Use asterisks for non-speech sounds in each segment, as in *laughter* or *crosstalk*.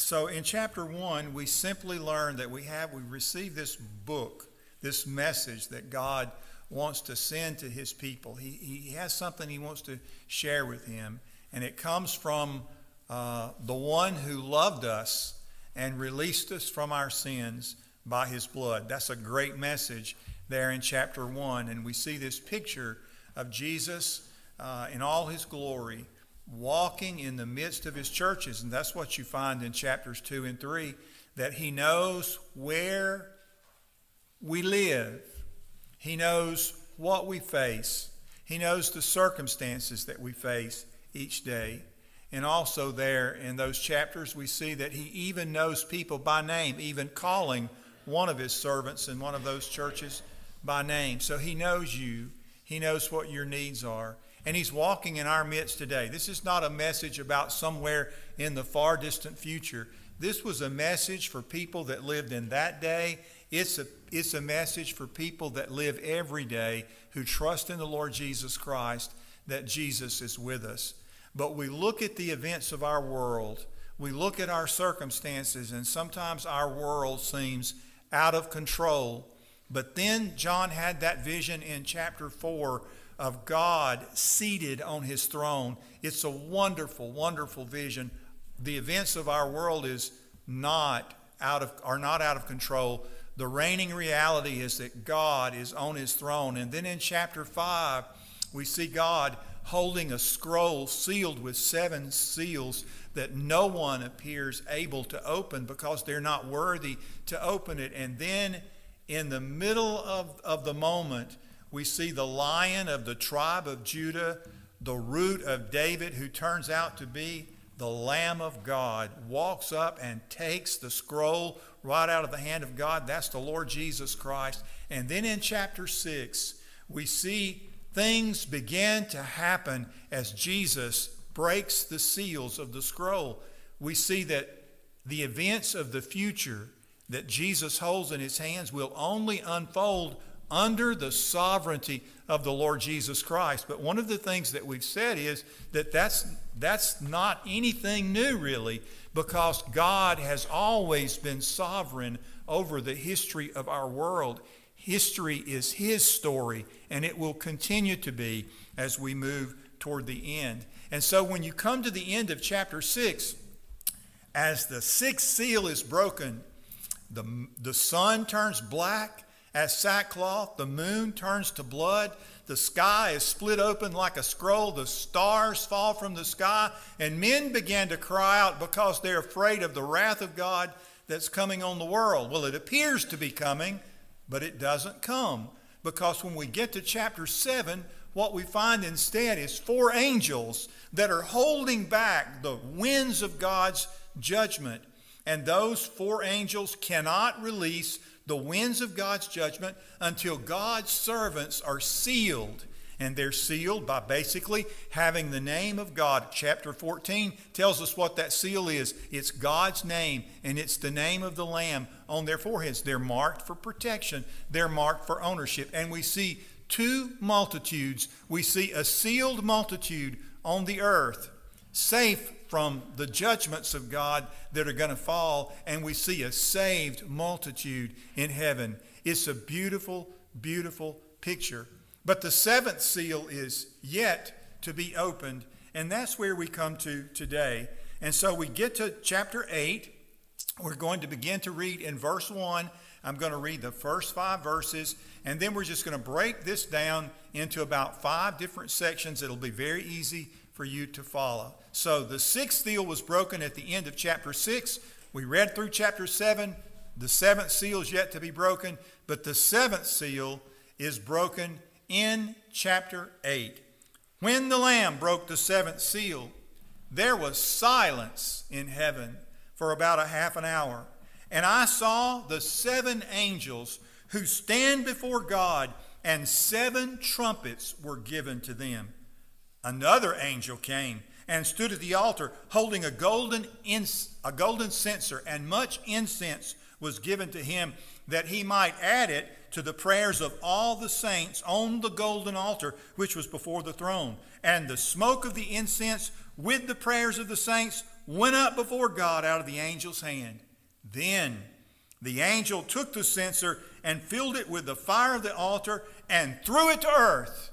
so in chapter one, we simply learn that we have, we receive this book, this message that God wants to send to his people. He, he has something he wants to share with him, and it comes from uh, the one who loved us and released us from our sins by his blood. That's a great message there in chapter 1. And we see this picture of Jesus uh, in all his glory walking in the midst of his churches. And that's what you find in chapters 2 and 3 that he knows where we live, he knows what we face, he knows the circumstances that we face each day. And also, there in those chapters, we see that he even knows people by name, even calling one of his servants in one of those churches by name. So he knows you, he knows what your needs are, and he's walking in our midst today. This is not a message about somewhere in the far distant future. This was a message for people that lived in that day. It's a, it's a message for people that live every day who trust in the Lord Jesus Christ that Jesus is with us. But we look at the events of our world, we look at our circumstances, and sometimes our world seems out of control. But then John had that vision in chapter 4 of God seated on his throne. It's a wonderful, wonderful vision. The events of our world is not out of are not out of control. The reigning reality is that God is on his throne. And then in chapter 5, we see God holding a scroll sealed with seven seals that no one appears able to open because they're not worthy to open it. And then in the middle of, of the moment, we see the lion of the tribe of Judah, the root of David, who turns out to be the Lamb of God, walks up and takes the scroll right out of the hand of God. That's the Lord Jesus Christ. And then in chapter 6, we see things begin to happen as Jesus breaks the seals of the scroll. We see that the events of the future that Jesus holds in his hands will only unfold under the sovereignty of the Lord Jesus Christ. But one of the things that we've said is that that's, that's not anything new, really, because God has always been sovereign over the history of our world. History is His story, and it will continue to be as we move toward the end. And so when you come to the end of chapter 6, as the sixth seal is broken, the, the sun turns black as sackcloth, the moon turns to blood, the sky is split open like a scroll, the stars fall from the sky, and men begin to cry out because they're afraid of the wrath of God that's coming on the world. Well, it appears to be coming, but it doesn't come. Because when we get to chapter 7, what we find instead is four angels that are holding back the winds of God's judgment. And those four angels cannot release the winds of God's judgment until God's servants are sealed and they're sealed by basically having the name of God. Chapter 14 tells us what that seal is it's God's name, and it's the name of the Lamb on their foreheads. They're marked for protection, they're marked for ownership. And we see two multitudes. We see a sealed multitude on the earth, safe from the judgments of God that are going to fall, and we see a saved multitude in heaven. It's a beautiful, beautiful picture but the seventh seal is yet to be opened, and that's where we come to today. And so we get to chapter 8. We're going to begin to read in verse 1. I'm going to read the first five verses, and then we're just going to break this down into about five different sections. It'll be very easy for you to follow. So the sixth seal was broken at the end of chapter 6. We read through chapter 7. The seventh seal is yet to be broken, but the seventh seal is broken in chapter 8. When the Lamb broke the seventh seal, there was silence in heaven for about a half an hour. And I saw the seven angels who stand before God, and seven trumpets were given to them. Another angel came and stood at the altar holding a golden, a golden censer, and much incense was given to him that he might add it to the prayers of all the saints on the golden altar which was before the throne. And the smoke of the incense with the prayers of the saints went up before God out of the angel's hand. Then the angel took the censer and filled it with the fire of the altar and threw it to earth.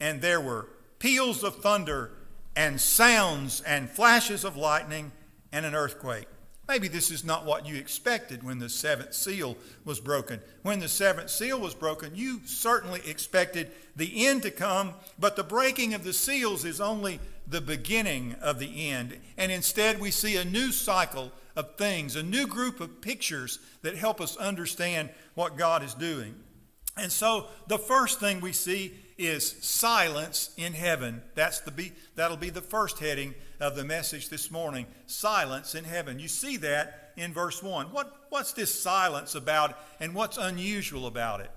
And there were peals of thunder and sounds and flashes of lightning and an earthquake. Maybe this is not what you expected when the seventh seal was broken. When the seventh seal was broken, you certainly expected the end to come, but the breaking of the seals is only the beginning of the end. And instead, we see a new cycle of things, a new group of pictures that help us understand what God is doing. And so, the first thing we see is silence in heaven. That's the be, that'll be the first heading of the message this morning. Silence in heaven. You see that in verse 1. What, what's this silence about and what's unusual about it?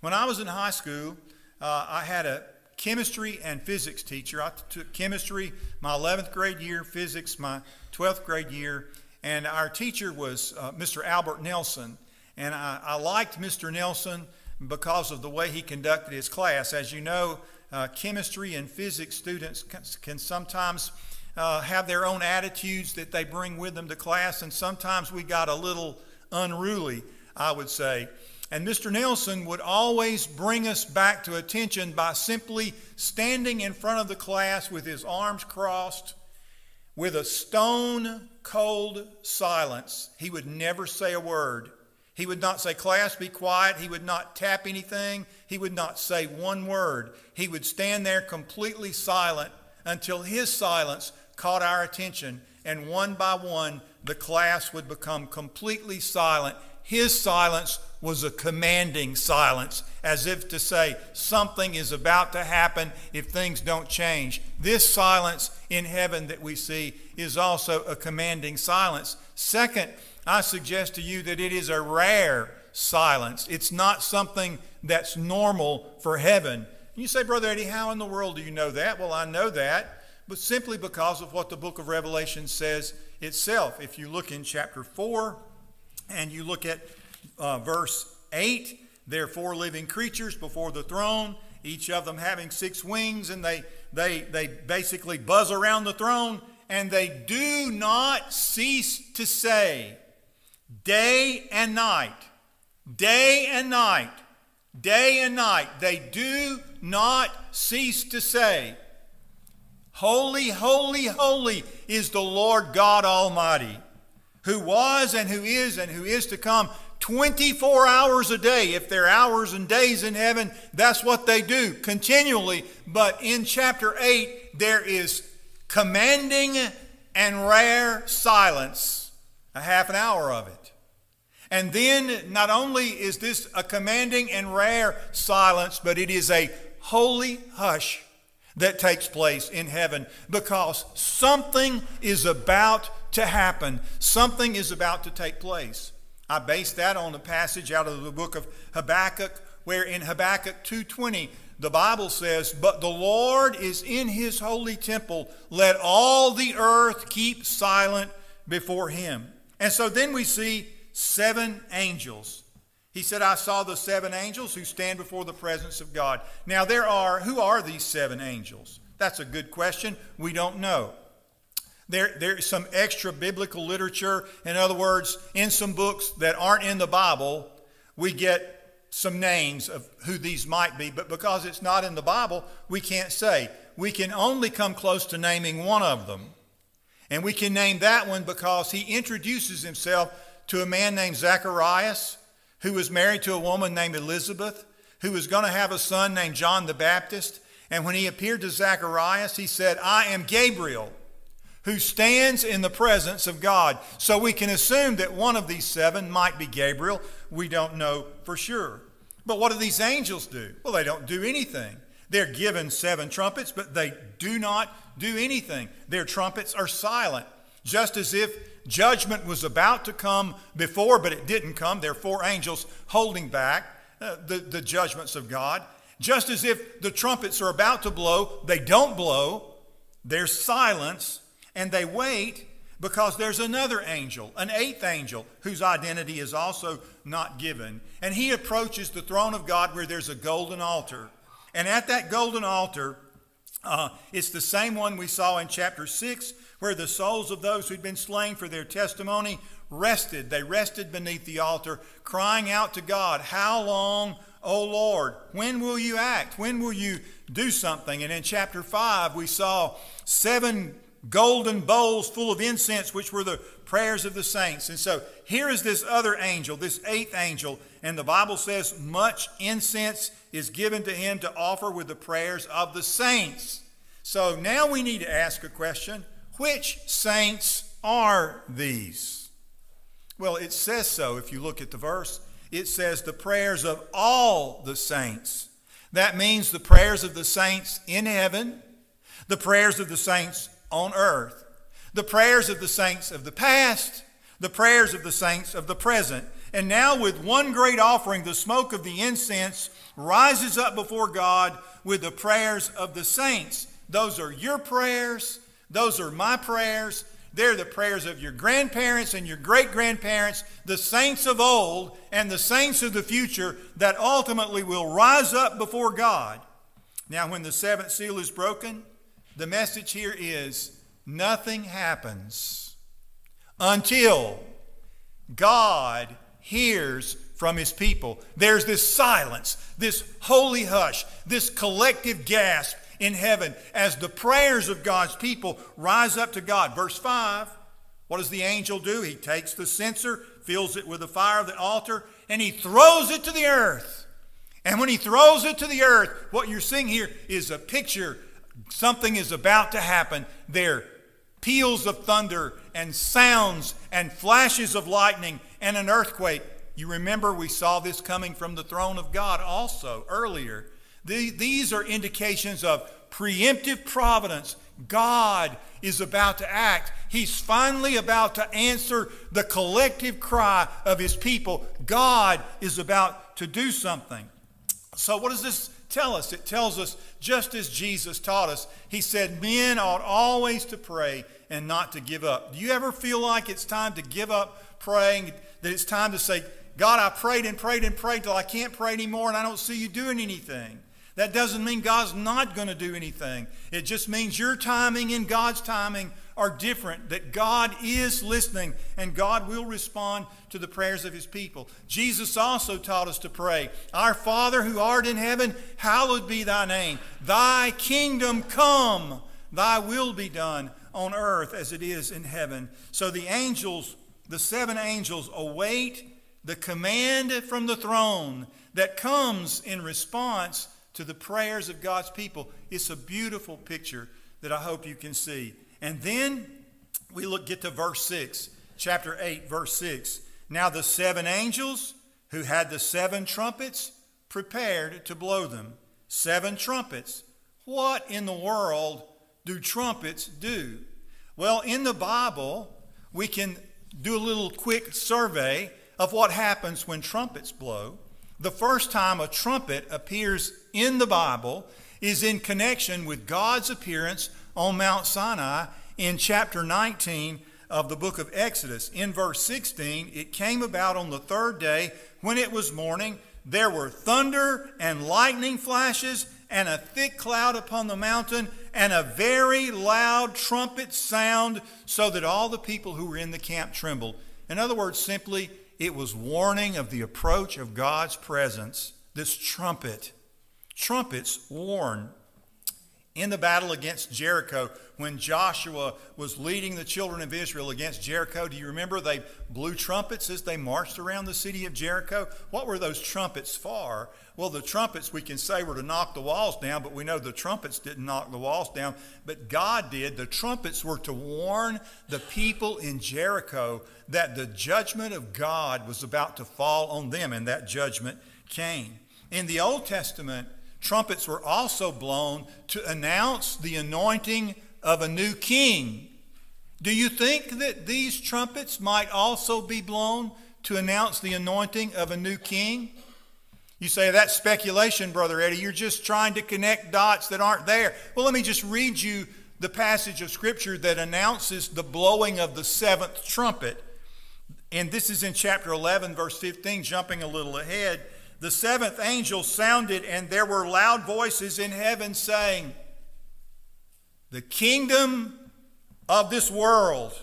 When I was in high school, uh, I had a chemistry and physics teacher. I took chemistry my 11th grade year, physics my 12th grade year, and our teacher was uh, Mr. Albert Nelson. And I, I liked Mr. Nelson because of the way he conducted his class. As you know, uh, chemistry and physics students can, can sometimes uh, have their own attitudes that they bring with them to class, and sometimes we got a little unruly, I would say. And Mr. Nelson would always bring us back to attention by simply standing in front of the class with his arms crossed, with a stone cold silence. He would never say a word. He would not say, Class, be quiet. He would not tap anything. He would not say one word. He would stand there completely silent until his silence caught our attention. And one by one, the class would become completely silent. His silence was a commanding silence, as if to say, something is about to happen if things don't change. This silence in heaven that we see is also a commanding silence. Second, I suggest to you that it is a rare silence. It's not something that's normal for heaven. You say, Brother Eddie, how in the world do you know that? Well, I know that, but simply because of what the book of Revelation says itself. If you look in chapter 4 and you look at uh, verse 8, there are four living creatures before the throne, each of them having six wings, and they, they, they basically buzz around the throne, and they do not cease to say, day and night, day and night, day and night. They do not cease to say, Holy, holy, holy is the Lord God Almighty, who was and who is and who is to come 24 hours a day. If there are hours and days in heaven, that's what they do continually. But in chapter 8, there is commanding and rare silence, a half an hour of it. And then not only is this a commanding and rare silence, but it is a holy hush that takes place in heaven because something is about to happen. Something is about to take place. I base that on a passage out of the book of Habakkuk where in Habakkuk 2:20 the Bible says, "But the Lord is in his holy temple; let all the earth keep silent before him." And so then we see seven angels. He said, I saw the seven angels who stand before the presence of God. Now, there are, who are these seven angels? That's a good question. We don't know. There, there's some extra biblical literature. In other words, in some books that aren't in the Bible, we get some names of who these might be, but because it's not in the Bible, we can't say. We can only come close to naming one of them. And we can name that one because he introduces himself to a man named Zacharias who was married to a woman named Elizabeth who was going to have a son named John the Baptist. And when he appeared to Zacharias, he said, I am Gabriel who stands in the presence of God. So we can assume that one of these seven might be Gabriel. We don't know for sure. But what do these angels do? Well, they don't do anything. They're given seven trumpets, but they do not do anything. Their trumpets are silent, just as if Judgment was about to come before, but it didn't come. There are four angels holding back uh, the, the judgments of God. Just as if the trumpets are about to blow, they don't blow. There's silence, and they wait because there's another angel, an eighth angel, whose identity is also not given. And he approaches the throne of God where there's a golden altar. And at that golden altar, uh, it's the same one we saw in chapter 6 where the souls of those who'd been slain for their testimony rested. They rested beneath the altar, crying out to God, How long, O Lord? When will you act? When will you do something? And in chapter 5, we saw seven golden bowls full of incense, which were the prayers of the saints. And so here is this other angel, this eighth angel, and the Bible says much incense is given to him to offer with the prayers of the saints. So now we need to ask a question which saints are these? Well, it says so if you look at the verse. It says the prayers of all the saints. That means the prayers of the saints in heaven, the prayers of the saints on earth, the prayers of the saints of the past, the prayers of the saints of the present. And now, with one great offering, the smoke of the incense rises up before God with the prayers of the saints. Those are your prayers, those are my prayers. They're the prayers of your grandparents and your great grandparents, the saints of old and the saints of the future that ultimately will rise up before God. Now, when the seventh seal is broken, the message here is nothing happens until God hears from his people. There's this silence, this holy hush, this collective gasp in heaven as the prayers of God's people rise up to God. Verse 5 what does the angel do? He takes the censer, fills it with the fire of the altar, and he throws it to the earth. And when he throws it to the earth, what you're seeing here is a picture. Something is about to happen. There peals of thunder and sounds and flashes of lightning and an earthquake. You remember we saw this coming from the throne of God also earlier. These are indications of preemptive providence. God is about to act. He's finally about to answer the collective cry of his people. God is about to do something. So, what does this tell us? It tells us, just as Jesus taught us, he said, Men ought always to pray and not to give up. Do you ever feel like it's time to give up praying? That it's time to say, God, I prayed and prayed and prayed till I can't pray anymore and I don't see you doing anything. That doesn't mean God's not going to do anything. It just means your timing and God's timing are different, that God is listening and God will respond to the prayers of his people. Jesus also taught us to pray, Our Father who art in heaven, hallowed be thy name. Thy kingdom come, thy will be done on earth as it is in heaven. So the angels, the seven angels, await the command from the throne that comes in response to the prayers of God's people. It's a beautiful picture that I hope you can see. And then we look get to verse 6, chapter 8, verse 6. Now the seven angels who had the seven trumpets prepared to blow them. Seven trumpets. What in the world do trumpets do? Well, in the Bible, we can do a little quick survey of what happens when trumpets blow. The first time a trumpet appears in the Bible is in connection with God's appearance on Mount Sinai in chapter 19 of the book of Exodus. In verse 16, it came about on the third day when it was morning. There were thunder and lightning flashes and a thick cloud upon the mountain and a very loud trumpet sound so that all the people who were in the camp trembled. In other words, simply, it was warning of the approach of God's presence, this trumpet. Trumpets warn. In the battle against Jericho, when Joshua was leading the children of Israel against Jericho, do you remember they blew trumpets as they marched around the city of Jericho? What were those trumpets for? Well, the trumpets we can say were to knock the walls down, but we know the trumpets didn't knock the walls down, but God did. The trumpets were to warn the people in Jericho that the judgment of God was about to fall on them, and that judgment came. In the Old Testament, trumpets were also blown to announce the anointing of a new king. Do you think that these trumpets might also be blown to announce the anointing of a new king? You say, that's speculation, Brother Eddie. You're just trying to connect dots that aren't there. Well, let me just read you the passage of Scripture that announces the blowing of the seventh trumpet. And this is in chapter 11, verse 15, jumping a little ahead. The seventh angel sounded, and there were loud voices in heaven saying, The kingdom of this world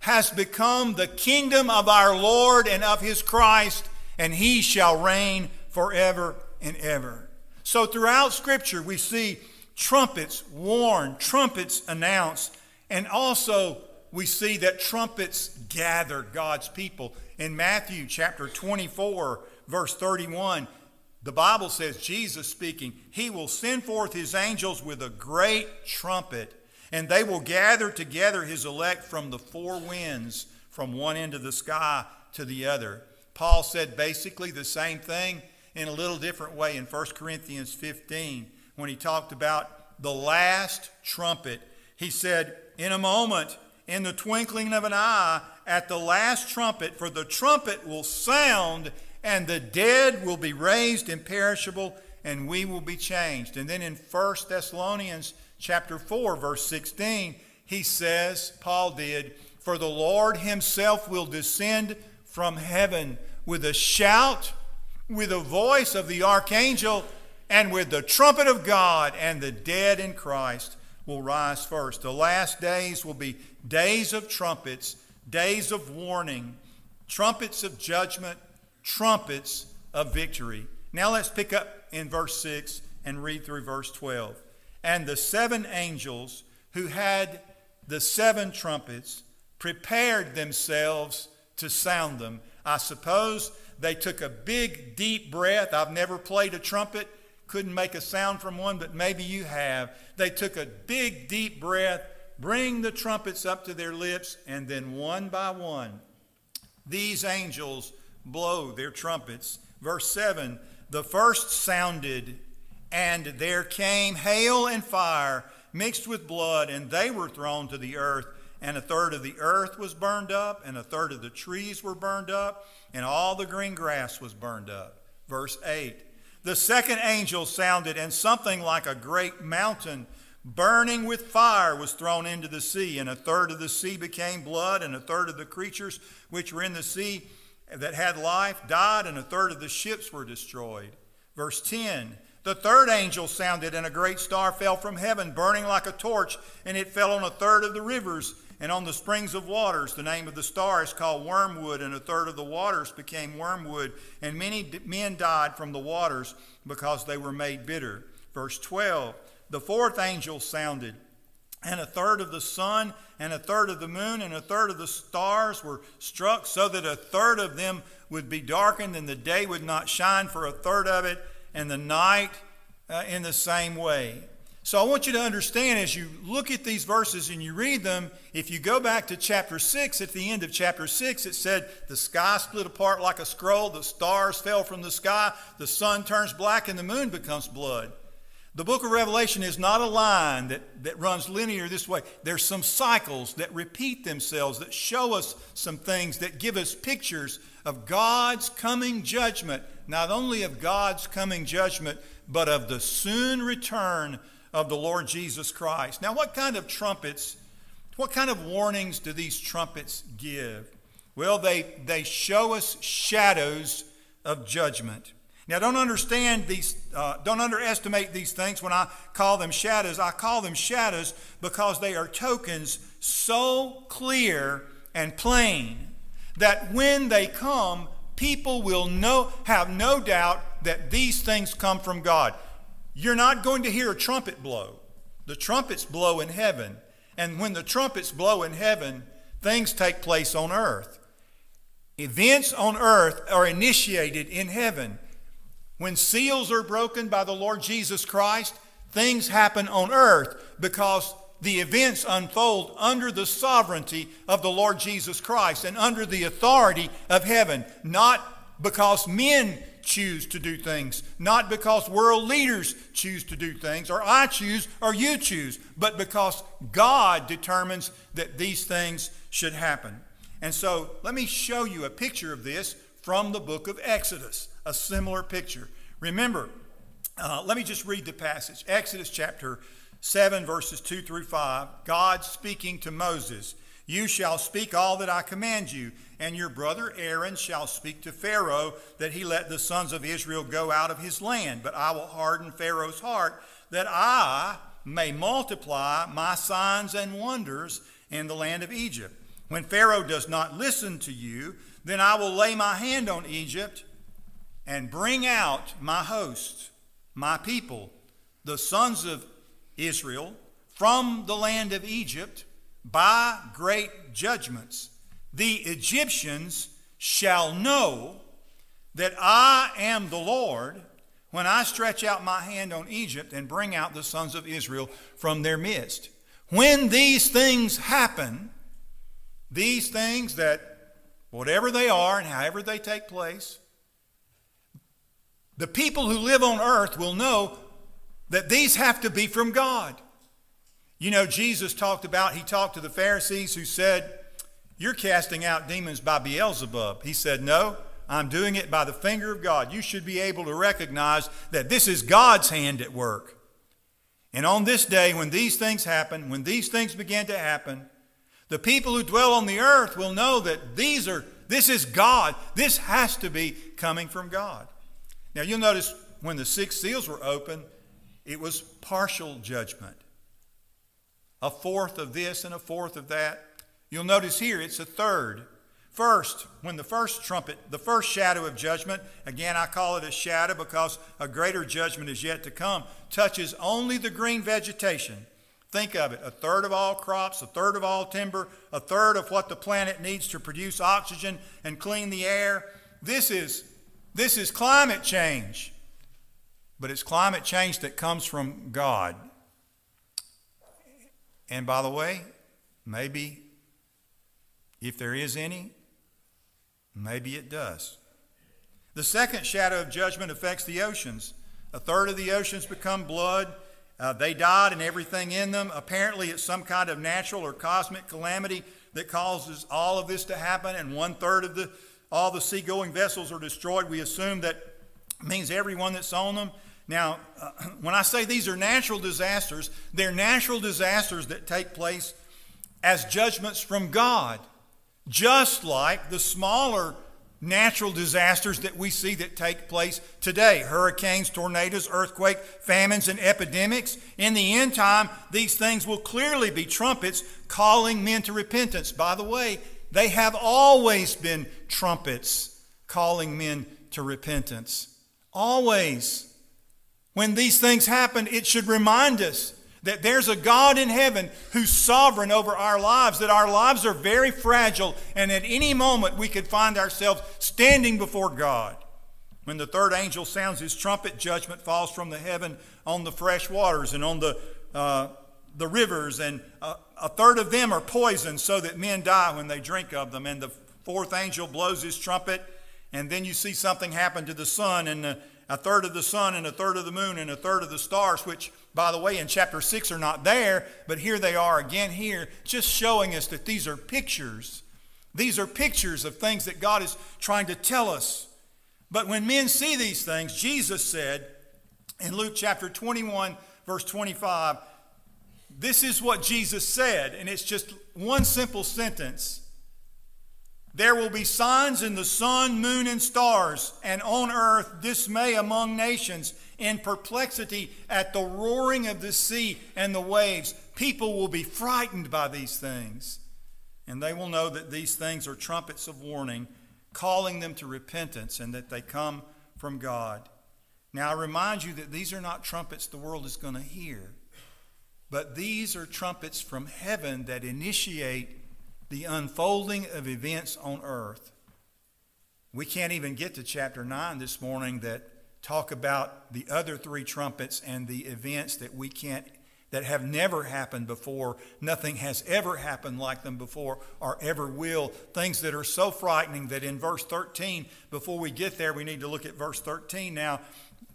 has become the kingdom of our Lord and of his Christ, and he shall reign forever and ever. So throughout Scripture, we see trumpets warn, trumpets announce, and also we see that trumpets gather God's people. In Matthew chapter 24, verse 31, the Bible says, Jesus speaking, He will send forth His angels with a great trumpet, and they will gather together His elect from the four winds, from one end of the sky to the other. Paul said basically the same thing in a little different way in 1 Corinthians 15 when he talked about the last trumpet. He said, In a moment, in the twinkling of an eye, at the last trumpet, for the trumpet will sound and the dead will be raised imperishable and we will be changed. And then in 1 Thessalonians chapter 4 verse 16, he says, Paul did, for the Lord himself will descend from heaven with a shout, with a voice of the archangel, and with the trumpet of God, and the dead in Christ will rise first. The last days will be days of trumpets, days of warning, trumpets of judgment, trumpets of victory. Now let's pick up in verse 6 and read through verse 12. And the seven angels who had the seven trumpets prepared themselves to sound them. I suppose they took a big, deep breath. I've never played a trumpet, couldn't make a sound from one, but maybe you have. They took a big, deep breath, bring the trumpets up to their lips, and then one by one, these angels blow their trumpets. Verse 7 The first sounded, and there came hail and fire mixed with blood, and they were thrown to the earth. And a third of the earth was burned up, and a third of the trees were burned up, and all the green grass was burned up. Verse 8 The second angel sounded, and something like a great mountain burning with fire was thrown into the sea, and a third of the sea became blood, and a third of the creatures which were in the sea that had life died, and a third of the ships were destroyed. Verse 10 The third angel sounded, and a great star fell from heaven, burning like a torch, and it fell on a third of the rivers and on the springs of waters. The name of the star is called Wormwood, and a third of the waters became wormwood, and many men died from the waters because they were made bitter. Verse 12 The fourth angel sounded and a third of the sun, and a third of the moon, and a third of the stars were struck, so that a third of them would be darkened, and the day would not shine for a third of it, and the night uh, in the same way. So I want you to understand as you look at these verses and you read them, if you go back to chapter 6, at the end of chapter 6, it said, The sky split apart like a scroll, the stars fell from the sky, the sun turns black, and the moon becomes blood. The book of Revelation is not a line that, that runs linear this way. There's some cycles that repeat themselves that show us some things that give us pictures of God's coming judgment, not only of God's coming judgment, but of the soon return of the Lord Jesus Christ. Now, what kind of trumpets, what kind of warnings do these trumpets give? Well, they, they show us shadows of judgment. Now, don't understand these, uh, don't underestimate these things when I call them shadows. I call them shadows because they are tokens so clear and plain that when they come, people will know, have no doubt that these things come from God. You're not going to hear a trumpet blow. The trumpets blow in heaven. And when the trumpets blow in heaven, things take place on earth. Events on earth are initiated in heaven. When seals are broken by the Lord Jesus Christ, things happen on earth because the events unfold under the sovereignty of the Lord Jesus Christ and under the authority of heaven, not because men choose to do things, not because world leaders choose to do things, or I choose or you choose, but because God determines that these things should happen. And so let me show you a picture of this from the book of Exodus a similar picture. Remember, uh, let me just read the passage Exodus chapter 7, verses 2 through 5. God speaking to Moses You shall speak all that I command you, and your brother Aaron shall speak to Pharaoh that he let the sons of Israel go out of his land. But I will harden Pharaoh's heart that I may multiply my signs and wonders in the land of Egypt. When Pharaoh does not listen to you, then I will lay my hand on Egypt and bring out my host, my people, the sons of Israel, from the land of Egypt by great judgments. The Egyptians shall know that I am the Lord when I stretch out my hand on Egypt and bring out the sons of Israel from their midst. When these things happen, these things that, whatever they are and however they take place, the people who live on earth will know that these have to be from God. You know, Jesus talked about, he talked to the Pharisees who said, You're casting out demons by Beelzebub. He said, No, I'm doing it by the finger of God. You should be able to recognize that this is God's hand at work. And on this day, when these things happen, when these things begin to happen, the people who dwell on the earth will know that these are, this is God. This has to be coming from God. Now, you'll notice when the six seals were opened, it was partial judgment. A fourth of this and a fourth of that. You'll notice here it's a third. First, when the first trumpet, the first shadow of judgment, again I call it a shadow because a greater judgment is yet to come, touches only the green vegetation. Think of it a third of all crops, a third of all timber, a third of what the planet needs to produce oxygen and clean the air. This is, this is climate change. But it's climate change that comes from God. And by the way, maybe if there is any, Maybe it does. The second shadow of judgment affects the oceans. A third of the oceans become blood. Uh, they died and everything in them. Apparently, it's some kind of natural or cosmic calamity that causes all of this to happen, and one third of the all the seagoing vessels are destroyed. We assume that means everyone that's on them. Now, uh, *clears throat* when I say these are natural disasters, they're natural disasters that take place as judgments from God just like the smaller natural disasters that we see that take place today hurricanes, tornadoes, earthquakes, famines, and epidemics. In the end time, these things will clearly be trumpets calling men to repentance. By the way, they have always been trumpets calling men to repentance. Always. When these things happen, it should remind us that there's a God in heaven who's sovereign over our lives, that our lives are very fragile, and at any moment we could find ourselves standing before God. When the third angel sounds his trumpet, judgment falls from the heaven on the fresh waters and on the, uh, the rivers, and a third of them are poisoned so that men die when they drink of them. And the fourth angel blows his trumpet, and then you see something happen to the sun, and a third of the sun, and a third of the moon, and a third of the stars, which by the way, in chapter 6 are not there, but here they are again here, just showing us that these are pictures. These are pictures of things that God is trying to tell us. But when men see these things, Jesus said in Luke chapter 21, verse 25, this is what Jesus said, and it's just one simple sentence. There will be signs in the sun, moon, and stars, and on earth dismay among nations, in perplexity at the roaring of the sea and the waves. People will be frightened by these things, and they will know that these things are trumpets of warning, calling them to repentance, and that they come from God. Now, I remind you that these are not trumpets the world is going to hear, but these are trumpets from heaven that initiate the unfolding of events on earth. We can't even get to chapter 9 this morning that talk about the other three trumpets and the events that we can't that have never happened before. Nothing has ever happened like them before or ever will. Things that are so frightening that in verse 13, before we get there, we need to look at verse 13 now.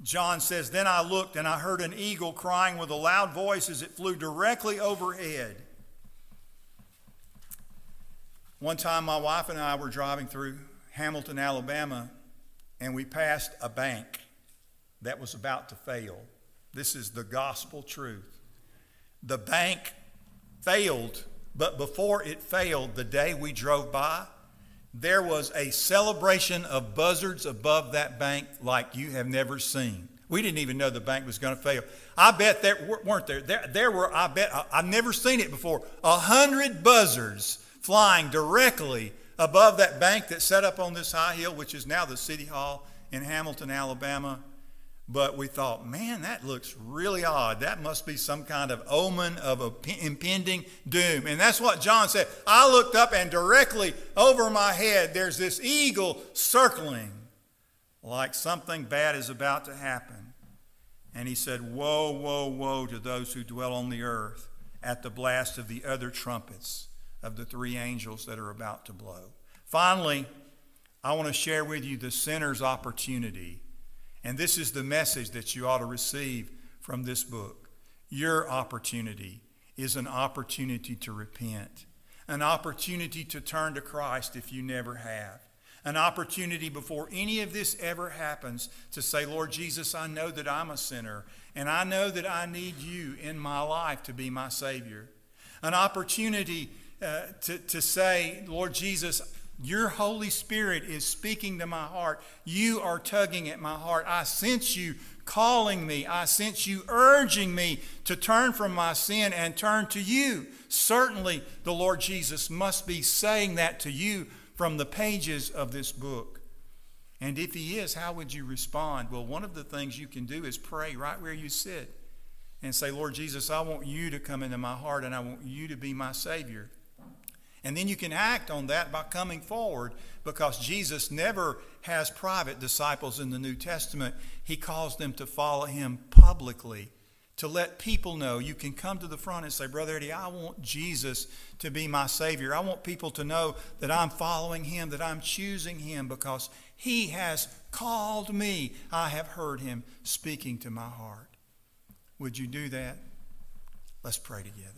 John says, Then I looked and I heard an eagle crying with a loud voice as it flew directly overhead. One time, my wife and I were driving through Hamilton, Alabama, and we passed a bank that was about to fail. This is the gospel truth. The bank failed, but before it failed, the day we drove by, there was a celebration of buzzards above that bank like you have never seen. We didn't even know the bank was going to fail. I bet there weren't there. There, there were, I bet, I've never seen it before, a hundred buzzards flying directly above that bank that's set up on this high hill, which is now the City Hall in Hamilton, Alabama. But we thought, man, that looks really odd. That must be some kind of omen of a impending doom. And that's what John said. I looked up, and directly over my head, there's this eagle circling like something bad is about to happen. And he said, Woe, woe, woe to those who dwell on the earth at the blast of the other trumpets of the three angels that are about to blow. Finally, I want to share with you the sinner's opportunity. And this is the message that you ought to receive from this book. Your opportunity is an opportunity to repent, an opportunity to turn to Christ if you never have an opportunity before any of this ever happens to say, Lord Jesus, I know that I'm a sinner, and I know that I need you in my life to be my Savior. An opportunity uh, to, to say, Lord Jesus, your Holy Spirit is speaking to my heart. You are tugging at my heart. I sense you calling me. I sense you urging me to turn from my sin and turn to you. Certainly, the Lord Jesus must be saying that to you from the pages of this book. And if he is, how would you respond? Well, one of the things you can do is pray right where you sit and say, Lord Jesus, I want you to come into my heart and I want you to be my Savior. And then you can act on that by coming forward because Jesus never has private disciples in the New Testament. He calls them to follow him publicly to let people know you can come to the front and say, Brother Eddie, I want Jesus to be my Savior. I want people to know that I'm following Him, that I'm choosing Him because He has called me. I have heard Him speaking to my heart. Would you do that? Let's pray together.